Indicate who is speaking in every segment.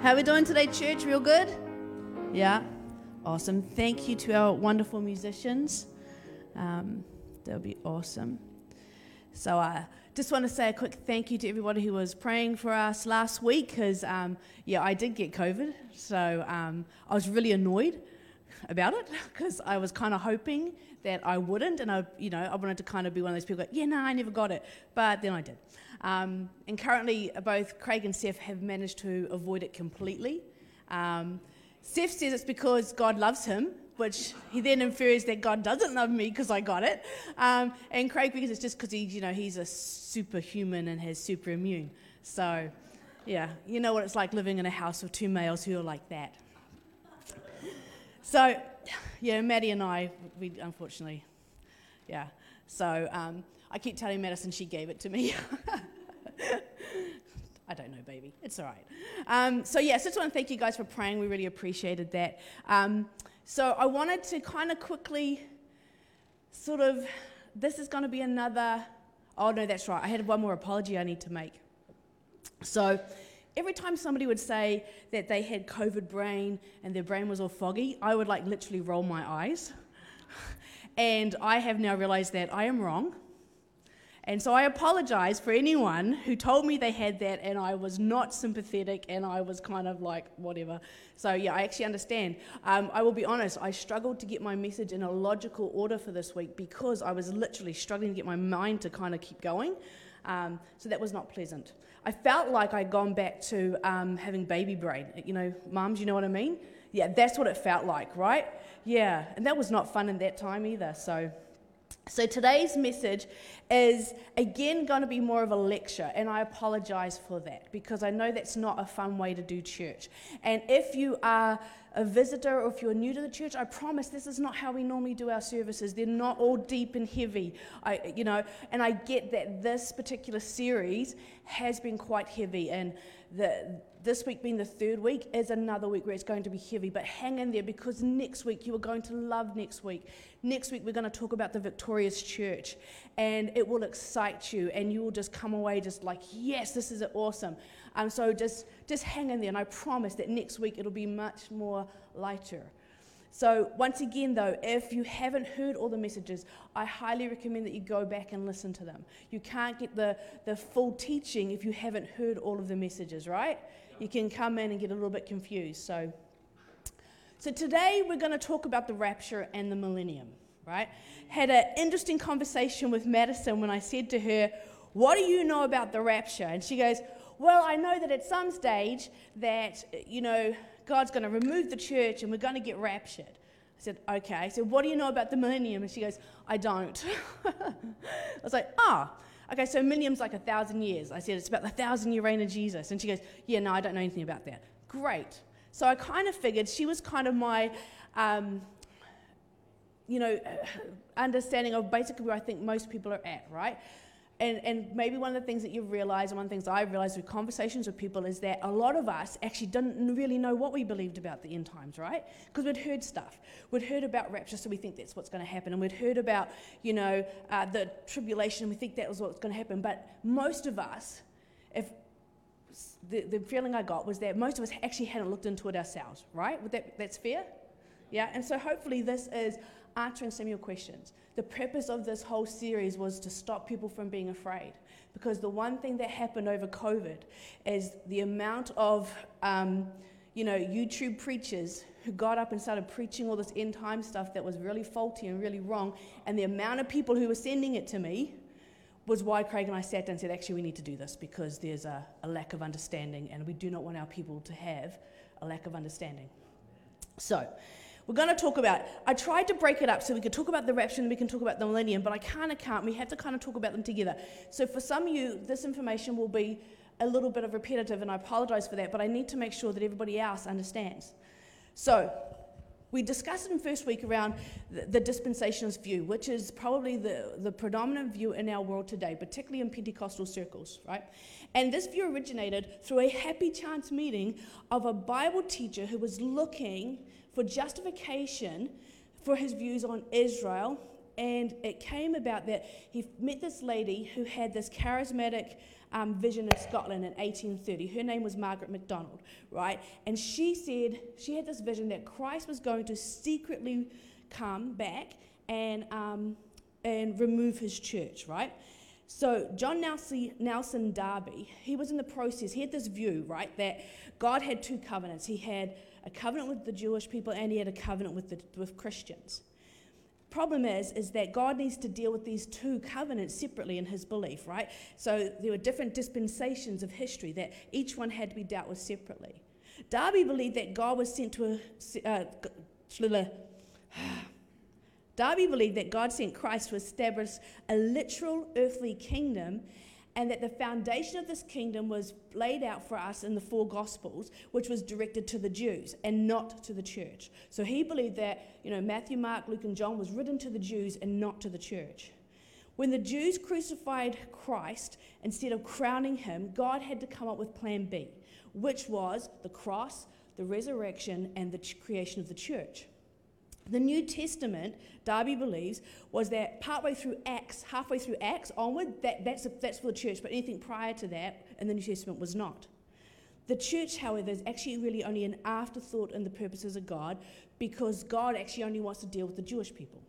Speaker 1: How we doing today, church? Real good? Yeah? Awesome. Thank you to our wonderful musicians. Um, that'll be awesome. So I uh, just want to say a quick thank you to everybody who was praying for us last week because, um, yeah, I did get COVID. So um, I was really annoyed about it because I was kind of hoping that I wouldn't. And I, you know, I wanted to kind of be one of those people, like, yeah, no, I never got it. But then I did. Um, and currently, both Craig and Seth have managed to avoid it completely. Um, Seth says it's because God loves him, which he then infers that God doesn't love me because I got it. Um, and Craig because it's just because he, you know, he's a superhuman and has super immune. So, yeah, you know what it's like living in a house with two males who are like that. So, yeah, Maddie and I, we unfortunately, yeah. So um, I keep telling Madison she gave it to me. I don't know, baby. It's all right. Um, so, yeah, so just want to thank you guys for praying. We really appreciated that. Um, so, I wanted to kind of quickly sort of, this is going to be another, oh, no, that's right. I had one more apology I need to make. So, every time somebody would say that they had COVID brain and their brain was all foggy, I would like literally roll my eyes. and I have now realized that I am wrong. And so I apologize for anyone who told me they had that and I was not sympathetic and I was kind of like, whatever. So, yeah, I actually understand. Um, I will be honest, I struggled to get my message in a logical order for this week because I was literally struggling to get my mind to kind of keep going. Um, so that was not pleasant. I felt like I'd gone back to um, having baby brain. You know, mums, you know what I mean? Yeah, that's what it felt like, right? Yeah, and that was not fun in that time either. So, so today's message is again going to be more of a lecture, and I apologize for that because I know that's not a fun way to do church. And if you are a visitor or if you're new to the church, I promise this is not how we normally do our services. They're not all deep and heavy. I, you know, and I get that this particular series has been quite heavy, and the this week being the third week is another week where it's going to be heavy, but hang in there because next week you are going to love next week. Next week we're going to talk about the victorious church and it will excite you and you will just come away just like, yes, this is awesome. Um, so just, just hang in there and I promise that next week it'll be much more lighter. So, once again, though, if you haven't heard all the messages, I highly recommend that you go back and listen to them. You can't get the, the full teaching if you haven't heard all of the messages, right? you can come in and get a little bit confused. So, so today we're going to talk about the rapture and the millennium, right? Had an interesting conversation with Madison when I said to her, "What do you know about the rapture?" And she goes, "Well, I know that at some stage that you know God's going to remove the church and we're going to get raptured." I said, "Okay." I said, "What do you know about the millennium?" And she goes, "I don't." I was like, "Ah." Oh okay, so millennium's like a thousand years. I said, it's about the thousand year reign of Jesus. And she goes, yeah, no, I don't know anything about that. Great. So I kind of figured she was kind of my, um, you know, understanding of basically where I think most people are at, right? and, and maybe one of the things that you realize, and one of the things I've realized through conversations with people, is that a lot of us actually didn't really know what we believed about the end times, right? Because we'd heard stuff. We'd heard about rapture, so we think that's what's going to happen. And we'd heard about, you know, uh, the tribulation, and we think that was what's going to happen. But most of us, if the, the feeling I got was that most of us actually hadn't looked into it ourselves, right? That, that's fair? Yeah? And so hopefully this is answering some of your questions. The purpose of this whole series was to stop people from being afraid. Because the one thing that happened over COVID is the amount of, um, you know, YouTube preachers who got up and started preaching all this end time stuff that was really faulty and really wrong, and the amount of people who were sending it to me was why Craig and I sat down and said, actually, we need to do this because there's a, a lack of understanding, and we do not want our people to have a lack of understanding. So, we're going to talk about, I tried to break it up so we could talk about the rapture and we can talk about the millennium, but I kind of can't. Account. We have to kind of talk about them together. So for some of you, this information will be a little bit of repetitive, and I apologize for that, but I need to make sure that everybody else understands. So, we discussed in first week around the, the dispensationalist view, which is probably the, the predominant view in our world today, particularly in Pentecostal circles, right? And this view originated through a happy chance meeting of a Bible teacher who was looking for justification for his views on Israel. And it came about that he met this lady who had this charismatic um, vision in Scotland in 1830. Her name was Margaret MacDonald, right? And she said she had this vision that Christ was going to secretly come back and, um, and remove his church, right? So, John Nelson, Nelson Darby, he was in the process, he had this view, right, that God had two covenants. He had a covenant with the Jewish people and he had a covenant with, the, with Christians. Problem is, is that God needs to deal with these two covenants separately in his belief, right? So there were different dispensations of history that each one had to be dealt with separately. Darby believed that God was sent to a, uh, Darby believed that God sent Christ to establish a literal earthly kingdom and that the foundation of this kingdom was laid out for us in the four gospels which was directed to the jews and not to the church. So he believed that you know matthew mark luke and john was written to the jews and not to the church. When the jews crucified christ instead of crowning him god had to come up with plan b which was the cross the resurrection and the creation of the church the New Testament, Darby believes, was that partway through Acts, halfway through Acts onward, that, that's, a, that's for the church, but anything prior to that in the New Testament was not. The church, however, is actually really only an afterthought in the purposes of God because God actually only wants to deal with the Jewish people.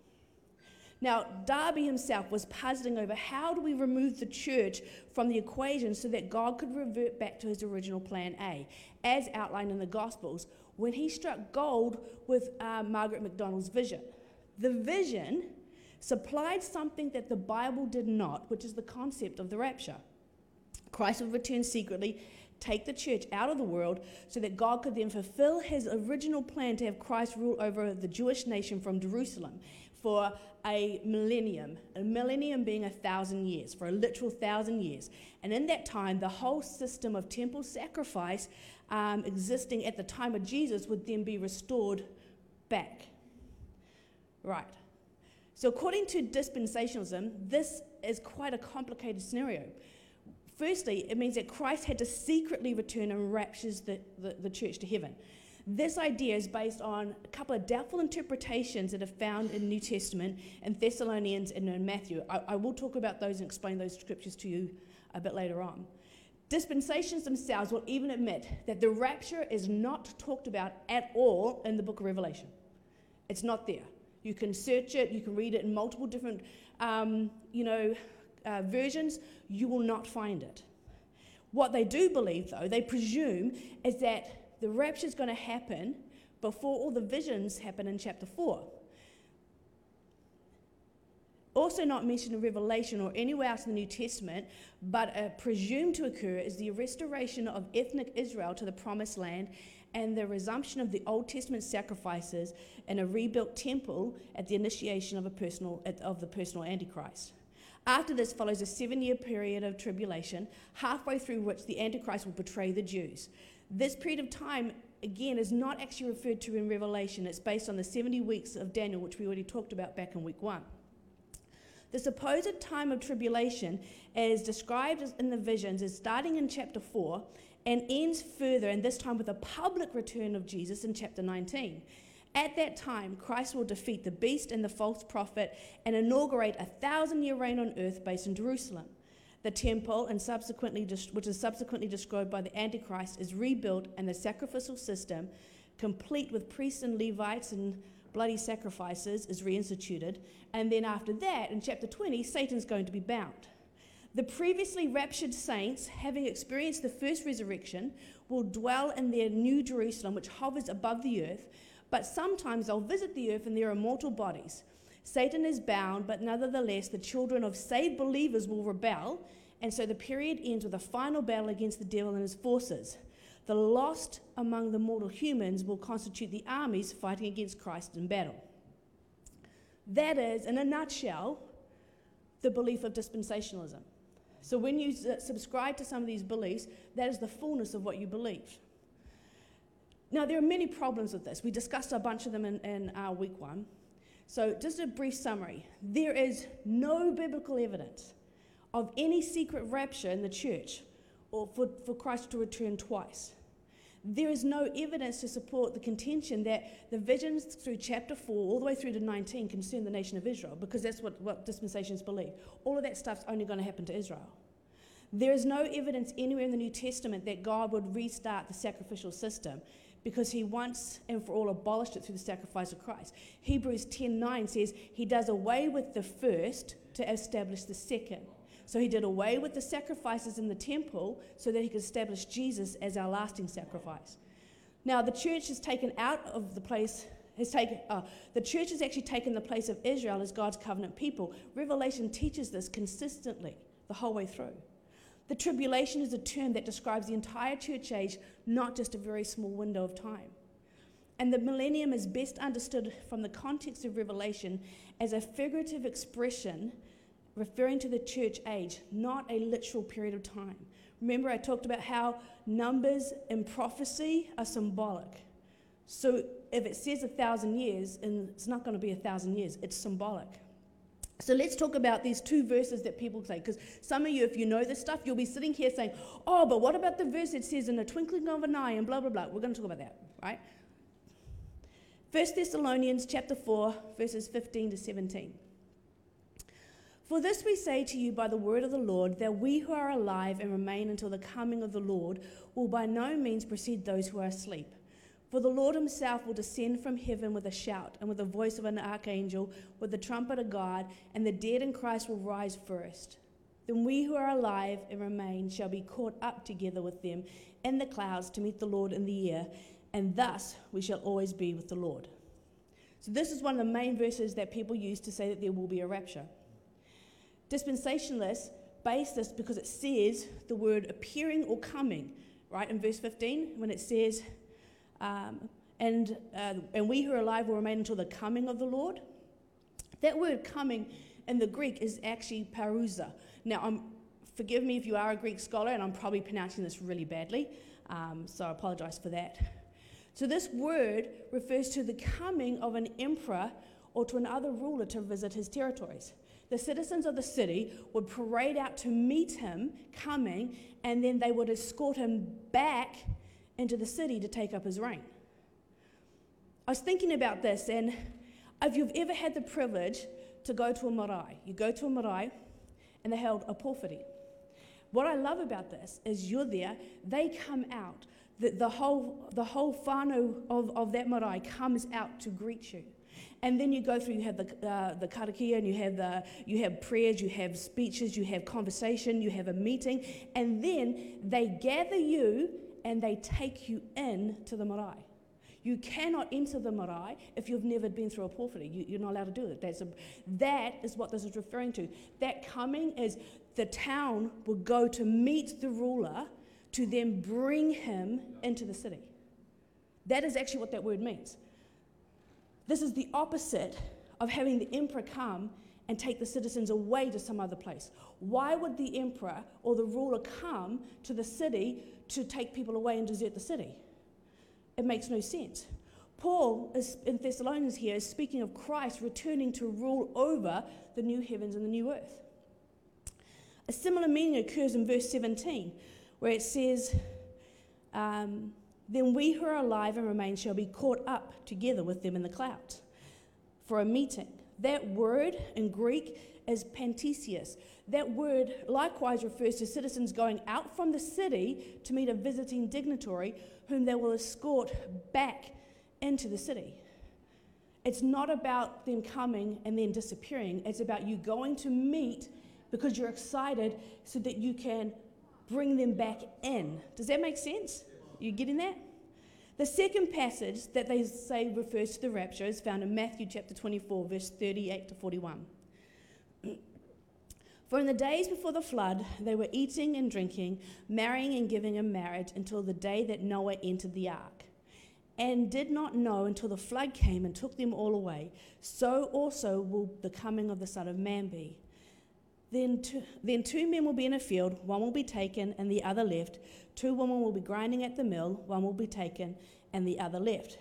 Speaker 1: Now, Darby himself was puzzling over how do we remove the church from the equation so that God could revert back to his original plan A, as outlined in the Gospels, when he struck gold with uh, Margaret MacDonald's vision. The vision supplied something that the Bible did not, which is the concept of the rapture. Christ would return secretly, take the church out of the world, so that God could then fulfill his original plan to have Christ rule over the Jewish nation from Jerusalem for a millennium, a millennium being a thousand years, for a literal thousand years. And in that time, the whole system of temple sacrifice um, existing at the time of Jesus would then be restored back. Right. So, according to dispensationalism, this is quite a complicated scenario. Firstly, it means that Christ had to secretly return and raptures the, the, the church to heaven. This idea is based on a couple of doubtful interpretations that are found in New Testament and Thessalonians and in Matthew. I, I will talk about those and explain those scriptures to you a bit later on. Dispensations themselves will even admit that the rapture is not talked about at all in the book of Revelation. It's not there. You can search it, you can read it in multiple different, um, you know, uh, versions. You will not find it. What they do believe, though, they presume, is that the rapture is going to happen before all the visions happen in chapter 4 also not mentioned in Revelation or anywhere else in the New Testament, but uh, presumed to occur is the restoration of ethnic Israel to the promised land and the resumption of the Old Testament sacrifices and a rebuilt temple at the initiation of, a personal, of the personal Antichrist. After this follows a seven year period of tribulation, halfway through which the Antichrist will betray the Jews. This period of time, again, is not actually referred to in Revelation. It's based on the 70 weeks of Daniel, which we already talked about back in week one. The supposed time of tribulation, as described in the visions, is starting in chapter 4 and ends further, and this time with a public return of Jesus in chapter 19. At that time, Christ will defeat the beast and the false prophet and inaugurate a thousand year reign on earth based in Jerusalem. The temple, and subsequently, which is subsequently described by the Antichrist, is rebuilt, and the sacrificial system, complete with priests and Levites and bloody sacrifices is reinstituted. And then after that, in chapter 20, Satan's going to be bound. The previously raptured saints, having experienced the first resurrection, will dwell in their new Jerusalem, which hovers above the earth, but sometimes they'll visit the earth in their immortal bodies. Satan is bound, but nevertheless, the children of saved believers will rebel, and so the period ends with a final battle against the devil and his forces. The lost among the mortal humans will constitute the armies fighting against Christ in battle. That is, in a nutshell, the belief of dispensationalism. So when you subscribe to some of these beliefs, that is the fullness of what you believe. Now, there are many problems with this. We discussed a bunch of them in, in our week one. So, just a brief summary there is no biblical evidence of any secret rapture in the church or for, for Christ to return twice there is no evidence to support the contention that the visions through chapter 4 all the way through to 19 concern the nation of Israel, because that's what, what dispensations believe. All of that stuff's only going to happen to Israel. There is no evidence anywhere in the New Testament that God would restart the sacrificial system because he once and for all abolished it through the sacrifice of Christ. Hebrews 10:9 says he does away with the first to establish the second. So he did away with the sacrifices in the temple so that he could establish Jesus as our lasting sacrifice. Now the church has taken out of the place has taken uh, the church has actually taken the place of Israel as God's covenant people. Revelation teaches this consistently the whole way through. The tribulation is a term that describes the entire church age, not just a very small window of time. And the millennium is best understood from the context of Revelation as a figurative expression referring to the church age, not a literal period of time. Remember, I talked about how numbers and prophecy are symbolic. So if it says a thousand years, and it's not going to be a thousand years, it's symbolic. So let's talk about these two verses that people say, because some of you, if you know this stuff, you'll be sitting here saying, oh, but what about the verse that says in the twinkling of an eye and blah, blah, blah. We're going to talk about that, right? 1 Thessalonians chapter 4, verses 15 to 17. For this we say to you by the word of the Lord, that we who are alive and remain until the coming of the Lord will by no means precede those who are asleep. For the Lord himself will descend from heaven with a shout, and with the voice of an archangel, with the trumpet of God, and the dead in Christ will rise first. Then we who are alive and remain shall be caught up together with them in the clouds to meet the Lord in the air, and thus we shall always be with the Lord. So, this is one of the main verses that people use to say that there will be a rapture. Dispensationalists base this because it says the word appearing or coming, right? In verse 15, when it says, um, and, uh, and we who are alive will remain until the coming of the Lord. That word coming in the Greek is actually parousia. Now, I'm, forgive me if you are a Greek scholar, and I'm probably pronouncing this really badly, um, so I apologize for that. So, this word refers to the coming of an emperor or to another ruler to visit his territories. The citizens of the city would parade out to meet him coming, and then they would escort him back into the city to take up his reign. I was thinking about this, and if you've ever had the privilege to go to a marae, you go to a marae and they held a pōwhiri. What I love about this is you're there, they come out, the, the whole, the whole whānau of, of that marae comes out to greet you. And then you go through, you have the, uh, the karakia and you have, the, you have prayers, you have speeches, you have conversation, you have a meeting, and then they gather you and they take you in to the marae. You cannot enter the marae if you've never been through a pōwhiri. You, are not allowed to do it. That's a, that is what this is referring to. That coming is the town will go to meet the ruler to then bring him into the city. That is actually what that word means. This is the opposite of having the emperor come and take the citizens away to some other place. Why would the emperor or the ruler come to the city to take people away and desert the city. It makes no sense. Paul is, in Thessalonians here is speaking of Christ returning to rule over the new heavens and the new earth. A similar meaning occurs in verse 17, where it says, um, Then we who are alive and remain shall be caught up together with them in the clouds for a meeting. That word in Greek is pantesios. That word likewise refers to citizens going out from the city to meet a visiting dignitary whom they will escort back into the city. It's not about them coming and then disappearing, it's about you going to meet because you're excited so that you can bring them back in. Does that make sense? You getting that? The second passage that they say refers to the rapture is found in Matthew chapter 24, verse 38 to 41. For in the days before the flood, they were eating and drinking, marrying and giving in marriage until the day that Noah entered the ark, and did not know until the flood came and took them all away. So also will the coming of the Son of Man be. Then two, then two men will be in a field, one will be taken and the other left. Two women will be grinding at the mill, one will be taken and the other left.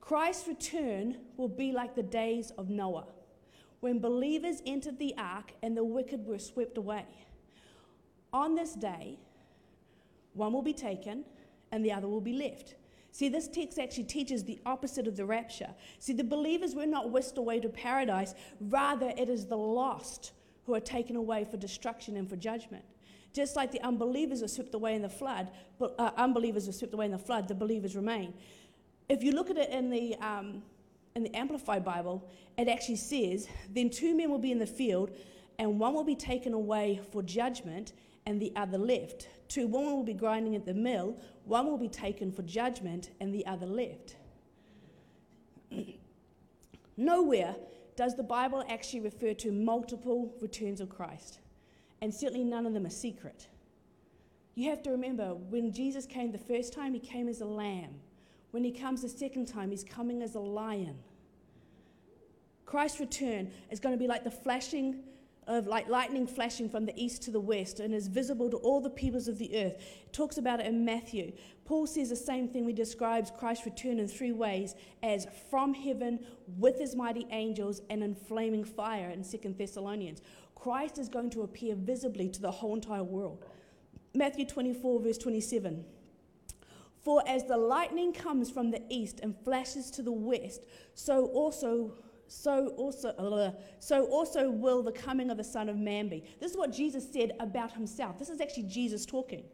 Speaker 1: Christ's return will be like the days of Noah when believers entered the ark and the wicked were swept away. On this day, one will be taken and the other will be left. See, this text actually teaches the opposite of the rapture. See, the believers were not whisked away to paradise, rather, it is the lost who are taken away for destruction and for judgment. Just like the unbelievers were swept away in the flood, but uh, unbelievers were swept away in the flood, the believers remain. If you look at it in the, um, in the Amplified Bible, it actually says, Then two men will be in the field, and one will be taken away for judgment, and the other left. Two women will be grinding at the mill, one will be taken for judgment, and the other left. Nowhere does the Bible actually refer to multiple returns of Christ, and certainly none of them are secret. You have to remember when Jesus came the first time, he came as a lamb. When he comes the second time, he's coming as a lion. Christ's return is going to be like the flashing of like lightning flashing from the east to the west and is visible to all the peoples of the earth. It talks about it in Matthew. Paul says the same thing He describes Christ's return in three ways as from heaven with his mighty angels and in flaming fire in Second Thessalonians. Christ is going to appear visibly to the whole entire world. Matthew 24, verse 27. For as the lightning comes from the east and flashes to the west, so also so also, uh, so also will the coming of the Son of Man be. This is what Jesus said about himself. This is actually Jesus talking.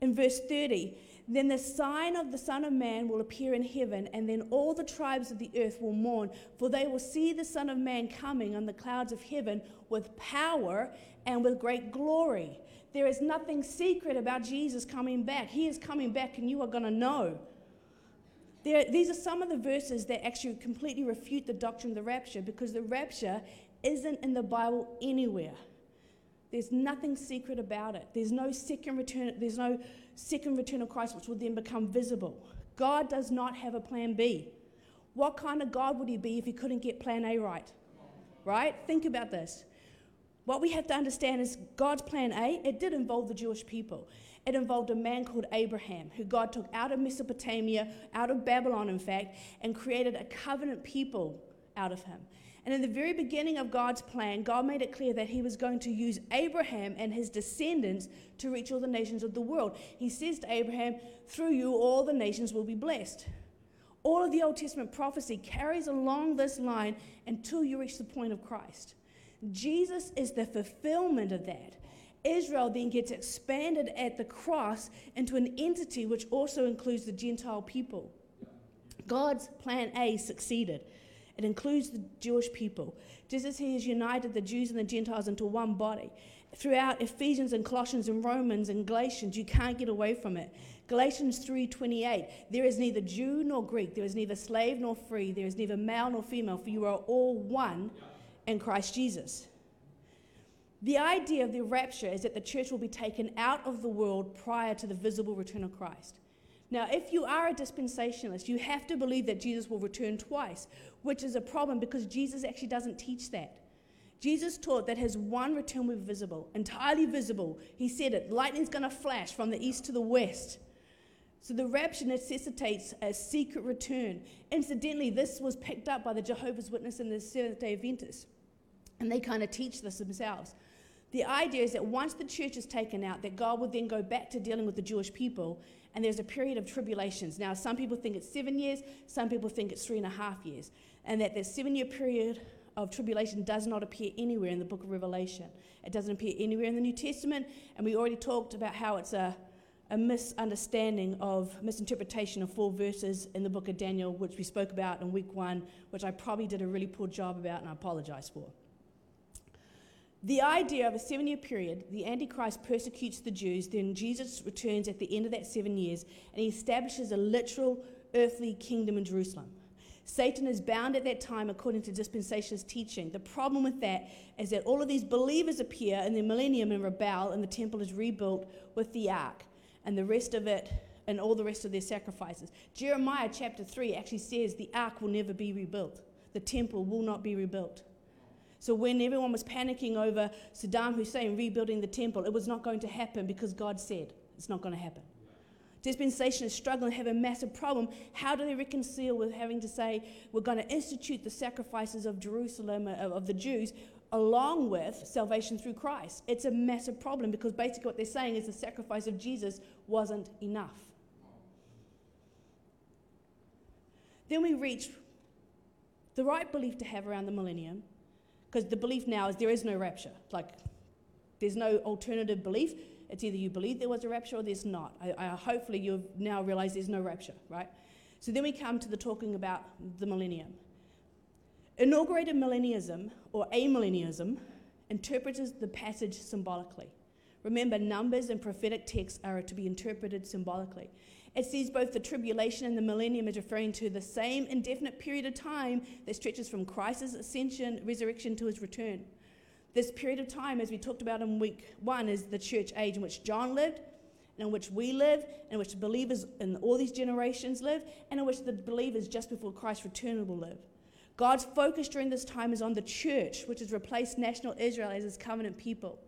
Speaker 1: In verse 30, then the sign of the Son of Man will appear in heaven, and then all the tribes of the earth will mourn, for they will see the Son of Man coming on the clouds of heaven with power and with great glory. There is nothing secret about Jesus coming back. He is coming back, and you are going to know. There, these are some of the verses that actually completely refute the doctrine of the rapture because the rapture isn't in the Bible anywhere. There's nothing secret about it. There's no second return, there's no second return of Christ which will then become visible. God does not have a plan B. What kind of God would he be if he couldn't get plan A right? Right? Think about this. What we have to understand is God's plan A, it did involve the Jewish people. It involved a man called Abraham, who God took out of Mesopotamia, out of Babylon, in fact, and created a covenant people out of him. And in the very beginning of God's plan, God made it clear that He was going to use Abraham and his descendants to reach all the nations of the world. He says to Abraham, Through you, all the nations will be blessed. All of the Old Testament prophecy carries along this line until you reach the point of Christ. Jesus is the fulfillment of that. Israel then gets expanded at the cross into an entity which also includes the Gentile people. God's plan A succeeded. It includes the Jewish people, just as He has united the Jews and the Gentiles into one body. Throughout Ephesians and Colossians and Romans and Galatians, you can't get away from it. Galatians 3:28, there is neither Jew nor Greek, there is neither slave nor free, there is neither male nor female, for you are all one in Christ Jesus. The idea of the rapture is that the church will be taken out of the world prior to the visible return of Christ. Now, if you are a dispensationalist, you have to believe that Jesus will return twice, which is a problem because Jesus actually doesn't teach that. Jesus taught that his one return will be visible, entirely visible. He said it lightning's going to flash from the east to the west. So the rapture necessitates a secret return. Incidentally, this was picked up by the Jehovah's Witness and the Seventh day Adventists, and they kind of teach this themselves. The idea is that once the church is taken out, that God will then go back to dealing with the Jewish people, and there's a period of tribulations. Now, some people think it's seven years, some people think it's three and a half years, and that the seven year period of tribulation does not appear anywhere in the book of Revelation. It doesn't appear anywhere in the New Testament, and we already talked about how it's a, a misunderstanding of misinterpretation of four verses in the book of Daniel, which we spoke about in week one, which I probably did a really poor job about, and I apologize for. The idea of a seven year period, the Antichrist persecutes the Jews, then Jesus returns at the end of that seven years and he establishes a literal earthly kingdom in Jerusalem. Satan is bound at that time according to dispensationalist teaching. The problem with that is that all of these believers appear in the millennium and rebel, and the temple is rebuilt with the ark and the rest of it and all the rest of their sacrifices. Jeremiah chapter 3 actually says the ark will never be rebuilt, the temple will not be rebuilt. So when everyone was panicking over Saddam Hussein rebuilding the temple, it was not going to happen because God said it's not going to happen. Dispensationists struggle and have a massive problem. How do they reconcile with having to say we're going to institute the sacrifices of Jerusalem, uh, of the Jews, along with salvation through Christ? It's a massive problem because basically what they're saying is the sacrifice of Jesus wasn't enough. Then we reach the right belief to have around the millennium because the belief now is there is no rapture. Like, There's no alternative belief. It's either you believe there was a rapture or there's not. I, I, hopefully, you've now realized there's no rapture, right? So then we come to the talking about the millennium. Inaugurated millennialism, or amillennialism, interprets the passage symbolically. Remember, numbers and prophetic texts are to be interpreted symbolically. It sees both the tribulation and the millennium as referring to the same indefinite period of time that stretches from Christ's ascension, resurrection to his return. This period of time, as we talked about in week one, is the church age in which John lived, and in which we live, and in which believers in all these generations live, and in which the believers just before Christ's return will live. God's focus during this time is on the church, which has replaced national Israel as his covenant people.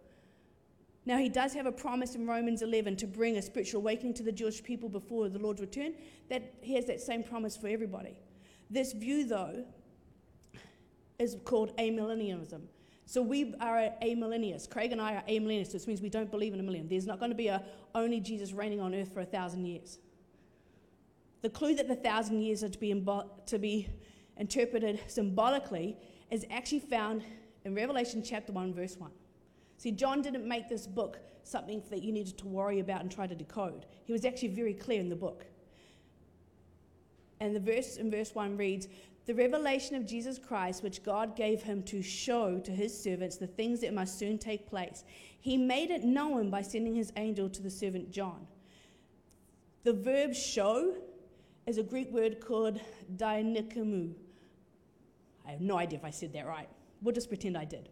Speaker 1: Now, he does have a promise in Romans 11 to bring a spiritual awakening to the Jewish people before the Lord's return. That he has that same promise for everybody. This view, though, is called amillennialism. So we are amillennialists. Craig and I are amillennialists, which means we don't believe in a million. There's not going to be a only Jesus reigning on earth for a thousand years. The clue that the thousand years are to be, imbo- to be interpreted symbolically is actually found in Revelation chapter 1, verse 1. See, John didn't make this book something that you needed to worry about and try to decode. He was actually very clear in the book. And the verse in verse 1 reads The revelation of Jesus Christ, which God gave him to show to his servants the things that must soon take place, he made it known by sending his angel to the servant John. The verb show is a Greek word called dynikamu. I have no idea if I said that right. We'll just pretend I did.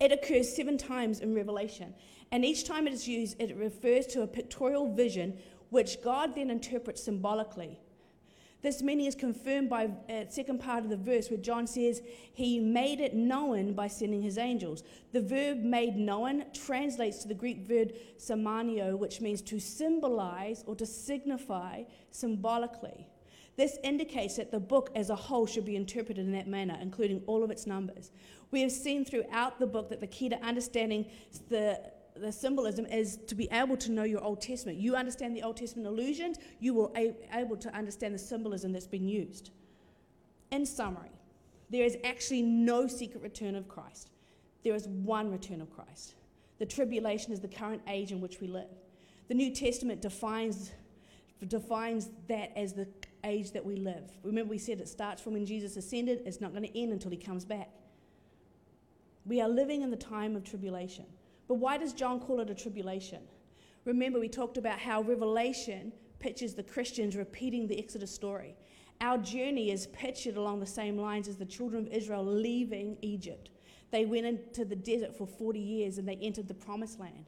Speaker 1: It occurs seven times in Revelation, and each time it is used, it refers to a pictorial vision which God then interprets symbolically. This meaning is confirmed by the uh, second part of the verse where John says, He made it known by sending his angels. The verb made known translates to the Greek verb semanio, which means to symbolize or to signify symbolically. This indicates that the book as a whole should be interpreted in that manner, including all of its numbers. We have seen throughout the book that the key to understanding the, the symbolism is to be able to know your Old Testament. You understand the Old Testament allusions, you will be able to understand the symbolism that's been used. In summary, there is actually no secret return of Christ. There is one return of Christ. The tribulation is the current age in which we live. The New Testament defines, defines that as the age that we live. Remember, we said it starts from when Jesus ascended, it's not going to end until he comes back. We are living in the time of tribulation. But why does John call it a tribulation? Remember, we talked about how Revelation pictures the Christians repeating the Exodus story. Our journey is pictured along the same lines as the children of Israel leaving Egypt. They went into the desert for 40 years and they entered the promised land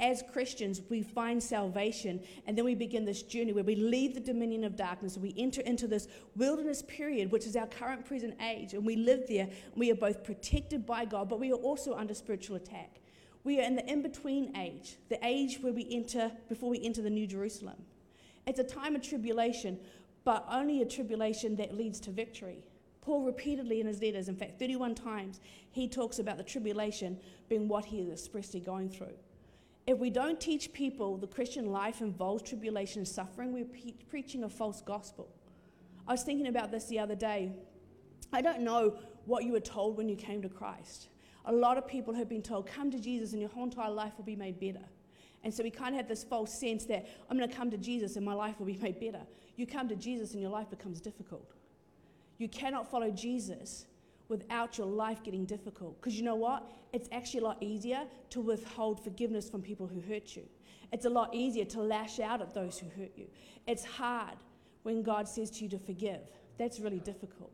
Speaker 1: as Christians, we find salvation, and then we begin this journey where we leave the dominion of darkness we enter into this wilderness period, which is our current present age, and we live there. We are both protected by God, but we are also under spiritual attack. We are in the in between age, the age where we enter before we enter the New Jerusalem. It's a time of tribulation, but only a tribulation that leads to victory. Paul repeatedly in his letters, in fact, 31 times, he talks about the tribulation being what he is expressly going through. If we don't teach people the Christian life involves tribulation and suffering, we're pe- preaching a false gospel. I was thinking about this the other day. I don't know what you were told when you came to Christ. A lot of people have been told, come to Jesus and your whole entire life will be made better. And so we kind of have this false sense that I'm going to come to Jesus and my life will be made better. You come to Jesus and your life becomes difficult. You cannot follow Jesus without your life getting difficult. Because you know what? It's actually a lot easier to withhold forgiveness from people who hurt you. It's a lot easier to lash out at those who hurt you. It's hard when God says to you to forgive. That's really difficult.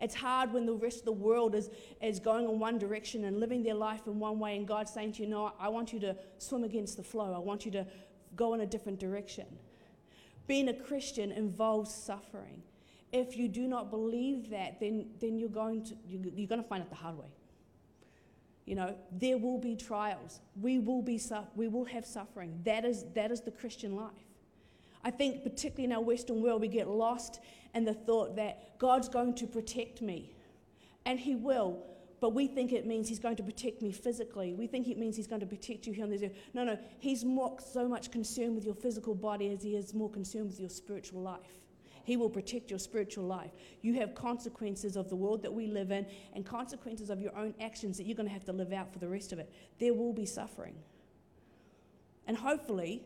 Speaker 1: It's hard when the rest of the world is, is going in one direction and living their life in one way, and God's saying to you, No, I want you to swim against the flow. I want you to go in a different direction. Being a Christian involves suffering. If you do not believe that, then, then you're, going to, you're going to find it the hard way. You know, there will be trials. We will, be we will have suffering. That is, that is the Christian life. I think, particularly in our Western world, we get lost in the thought that God's going to protect me. And He will, but we think it means He's going to protect me physically. We think it means He's going to protect you here on this earth. No, no, He's more, so much concerned with your physical body as He is more concerned with your spiritual life. He will protect your spiritual life. You have consequences of the world that we live in and consequences of your own actions that you're going to have to live out for the rest of it. There will be suffering. And hopefully,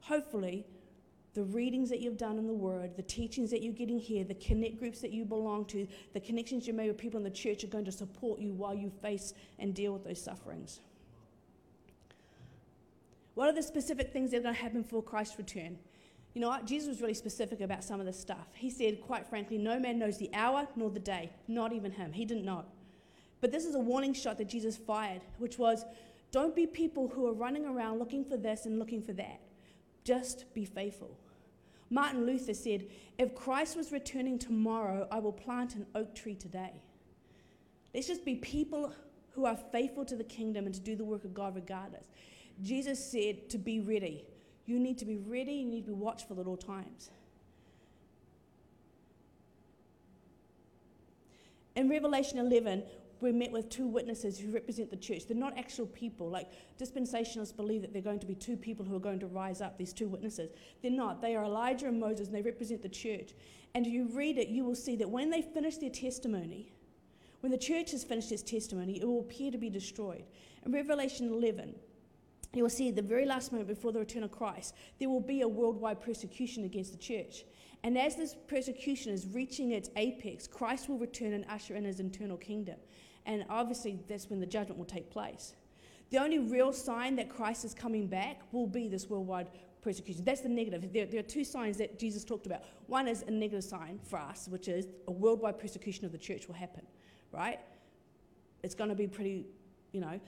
Speaker 1: hopefully, the readings that you've done in the Word, the teachings that you're getting here, the connect groups that you belong to, the connections you made with people in the church are going to support you while you face and deal with those sufferings. What are the specific things that are going to happen for Christ's return? You know what? Jesus was really specific about some of this stuff. He said, quite frankly, no man knows the hour nor the day, not even him. He didn't know. But this is a warning shot that Jesus fired, which was don't be people who are running around looking for this and looking for that. Just be faithful. Martin Luther said, If Christ was returning tomorrow, I will plant an oak tree today. Let's just be people who are faithful to the kingdom and to do the work of God regardless. Jesus said to be ready. You need to be ready, you need to be watchful at all times. In Revelation 11, we're met with two witnesses who represent the church. They're not actual people. Like dispensationalists believe that they're going to be two people who are going to rise up, these two witnesses. They're not. They are Elijah and Moses, and they represent the church. And if you read it, you will see that when they finish their testimony, when the church has finished its testimony, it will appear to be destroyed. In Revelation 11, you will see at the very last moment before the return of Christ, there will be a worldwide persecution against the church. And as this persecution is reaching its apex, Christ will return and usher in his eternal kingdom. And obviously, that's when the judgment will take place. The only real sign that Christ is coming back will be this worldwide persecution. That's the negative. There, there, are two signs that Jesus talked about. One is a negative sign for us, which is a worldwide persecution of the church will happen, right? It's going to be pretty, you know,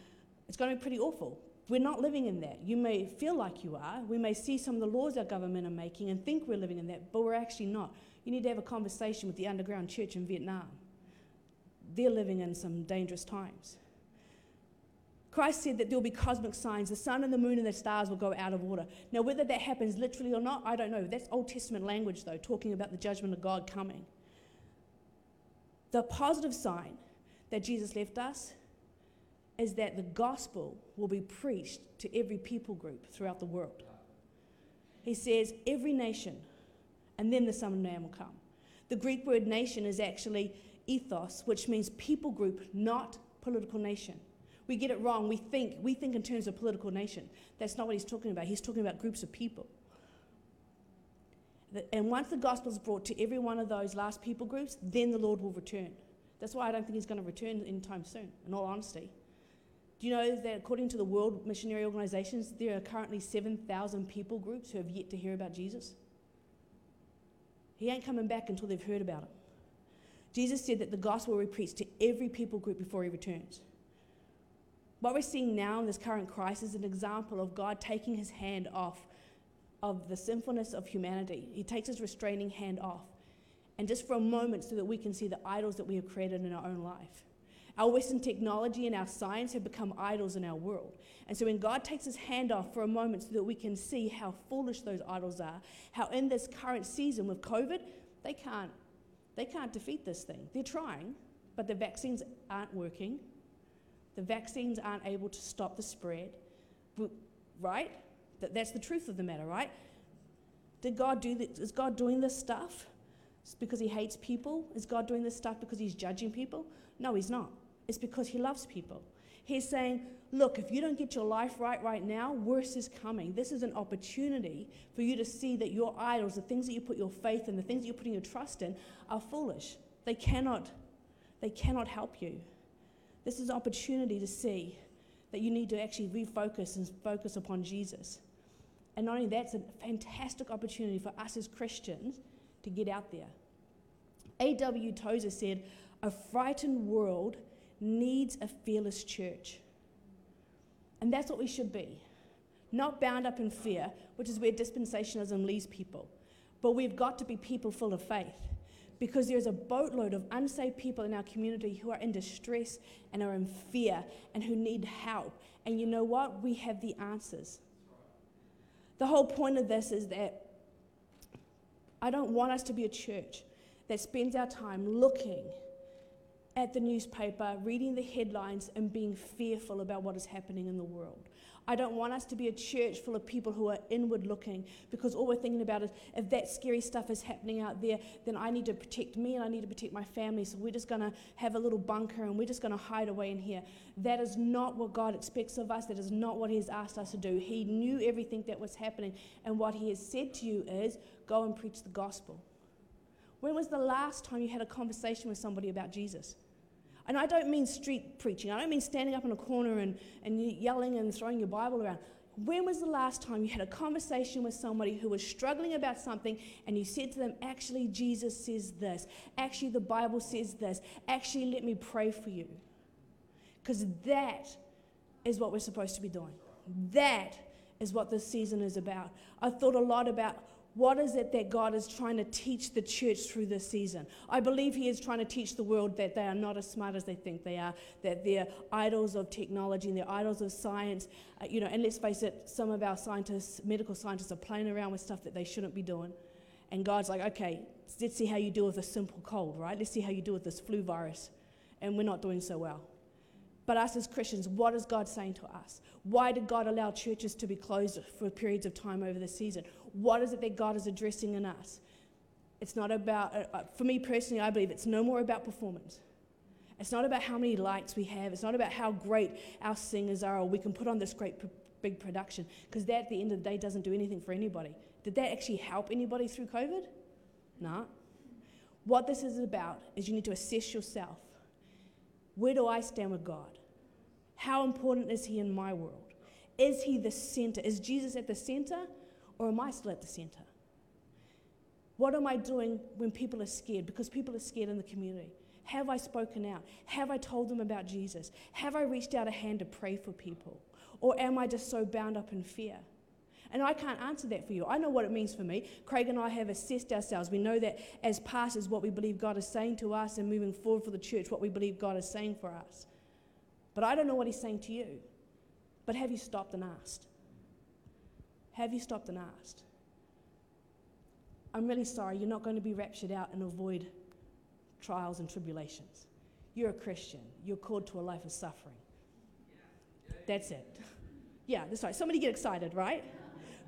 Speaker 1: it's going to be pretty awful. We're not living in that. You may feel like you are. We may see some of the laws our government are making and think we're living in that, but we're actually not. You need to have a conversation with the underground church in Vietnam. They're living in some dangerous times. Christ said that there will be cosmic signs. The sun and the moon and the stars will go out of order. Now, whether that happens literally or not, I don't know. That's Old Testament language, though, talking about the judgment of God coming. The positive sign that Jesus left us is that the gospel will be preached to every people group throughout the world. He says, every nation, and then the Son of Man will come. The Greek word nation is actually ethnos, which means people group, not political nation. We get it wrong. We think, we think in terms of political nation. That's not what he's talking about. He's talking about groups of people. And once the gospel is brought to every one of those last people groups, then the Lord will return. That's why I don't think he's going to return anytime soon, in all honesty. Do you know that according to the World Missionary Organizations, there are currently 7,000 people groups who have yet to hear about Jesus? He ain't coming back until they've heard about him. Jesus said that the gospel will be preached to every people group before he returns. What we're seeing now in this current crisis is an example of God taking his hand off of the sinfulness of humanity. He takes his restraining hand off. And just for a moment, so that we can see the idols that we have created in our own life. Our Western technology and our science have become idols in our world. And so when God takes his hand off for a moment so that we can see how foolish those idols are, how in this current season with COVID, they can't they can't defeat this thing. They're trying, but the vaccines aren't working. The vaccines aren't able to stop the spread. Right? That's the truth of the matter, right? Did God do this? Is God doing this stuff because he hates people? Is God doing this stuff because he's judging people? No, he's not. It's because he loves people. He's saying, look, if you don't get your life right right now, worse is coming. This is an opportunity for you to see that your idols, the things that you put your faith in, the things that you're putting your trust in, are foolish. They cannot, they cannot help you. This is an opportunity to see that you need to actually refocus and focus upon Jesus. And not only that, it's a fantastic opportunity for us as Christians to get out there. A.W. Tozer said, A frightened world needs a fearless church. And that's what we should be. Not bound up in fear, which is where dispensationalism leaves people. But we've got to be people full of faith because there's a boatload of unsaved people in our community who are in distress and are in fear and who need help. And you know what? We have the answers. The whole point of this is that I don't want us to be a church that spends our time looking at the newspaper, reading the headlines, and being fearful about what is happening in the world. I don't want us to be a church full of people who are inward looking because all we're thinking about is if that scary stuff is happening out there, then I need to protect me and I need to protect my family. So we're just going to have a little bunker and we're just going to hide away in here. That is not what God expects of us. That is not what He has asked us to do. He knew everything that was happening. And what He has said to you is go and preach the gospel. When was the last time you had a conversation with somebody about Jesus? And I don't mean street preaching. I don't mean standing up in a corner and, and yelling and throwing your Bible around. When was the last time you had a conversation with somebody who was struggling about something and you said to them, Actually, Jesus says this. Actually, the Bible says this. Actually, let me pray for you. Because that is what we're supposed to be doing. That is what this season is about. I thought a lot about what is it that God is trying to teach the church through this season? I believe He is trying to teach the world that they are not as smart as they think they are, that they're idols of technology and they're idols of science. Uh, you know, and let's face it, some of our scientists, medical scientists, are playing around with stuff that they shouldn't be doing. And God's like, okay, let's see how you deal with a simple cold, right? Let's see how you deal with this flu virus. And we're not doing so well. But us as Christians, what is God saying to us? Why did God allow churches to be closed for periods of time over the season? What is it that God is addressing in us? It's not about, uh, uh, for me personally, I believe it's no more about performance. It's not about how many lights we have. It's not about how great our singers are or we can put on this great big production because that at the end of the day doesn't do anything for anybody. Did that actually help anybody through COVID? No. What this is about is you need to assess yourself. Where do I stand with God? How important is He in my world? Is He the center? Is Jesus at the center? Or am I still at the center? What am I doing when people are scared? Because people are scared in the community. Have I spoken out? Have I told them about Jesus? Have I reached out a hand to pray for people? Or am I just so bound up in fear? And I can't answer that for you. I know what it means for me. Craig and I have assessed ourselves. We know that as pastors, what we believe God is saying to us and moving forward for the church, what we believe God is saying for us. But I don't know what He's saying to you. But have you stopped and asked? Have you stopped and asked? I'm really sorry, you're not going to be raptured out and avoid trials and tribulations. You're a Christian, you're called to a life of suffering. That's it. Yeah, that's right. Somebody get excited, right?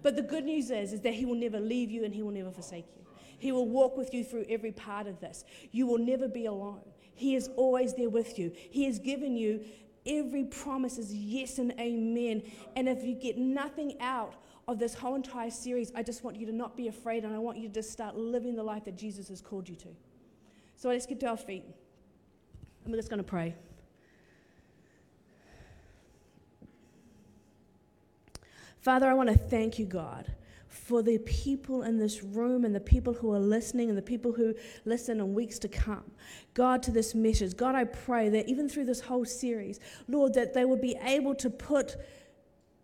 Speaker 1: But the good news is, is that He will never leave you and He will never forsake you. He will walk with you through every part of this. You will never be alone. He is always there with you. He has given you every promise is yes and amen. And if you get nothing out of this whole entire series, I just want you to not be afraid and I want you to just start living the life that Jesus has called you to. So let's get to our feet. And we're just going to pray. Father, I want to thank you, God, for the people in this room and the people who are listening and the people who listen in weeks to come. God, to this message. God, I pray that even through this whole series, Lord, that they would be able to put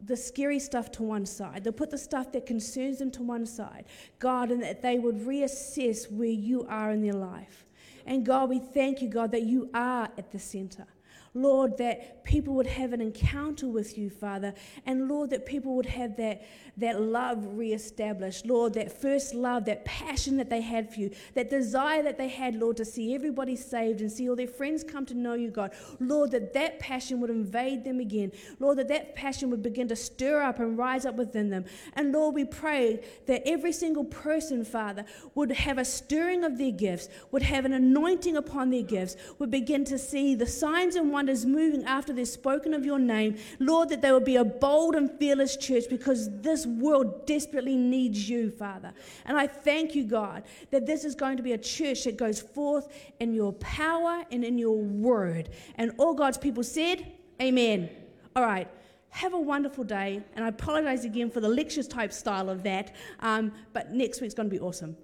Speaker 1: the scary stuff to one side. They'll put the stuff that concerns them to one side. God, and that they would reassess where you are in their life. And God, we thank you, God, that you are at the center. Lord, that people would have an encounter with you, Father. And Lord, that people would have that, that love reestablished. Lord, that first love, that passion that they had for you, that desire that they had, Lord, to see everybody saved and see all their friends come to know you, God. Lord, that that passion would invade them again. Lord, that that passion would begin to stir up and rise up within them. And Lord, we pray that every single person, Father, would have a stirring of their gifts, would have an anointing upon their gifts, would begin to see the signs and wonders wonders moving after they've spoken of your name. Lord, that they will be a bold and fearless church because this world desperately needs you, Father. And I thank you, God, that this is going to be a church that goes forth in your power and in your word. And all God's people said, Amen. All right. Have a wonderful day. And I apologize again for the lectures type style of that. Um, but next week's going to be awesome.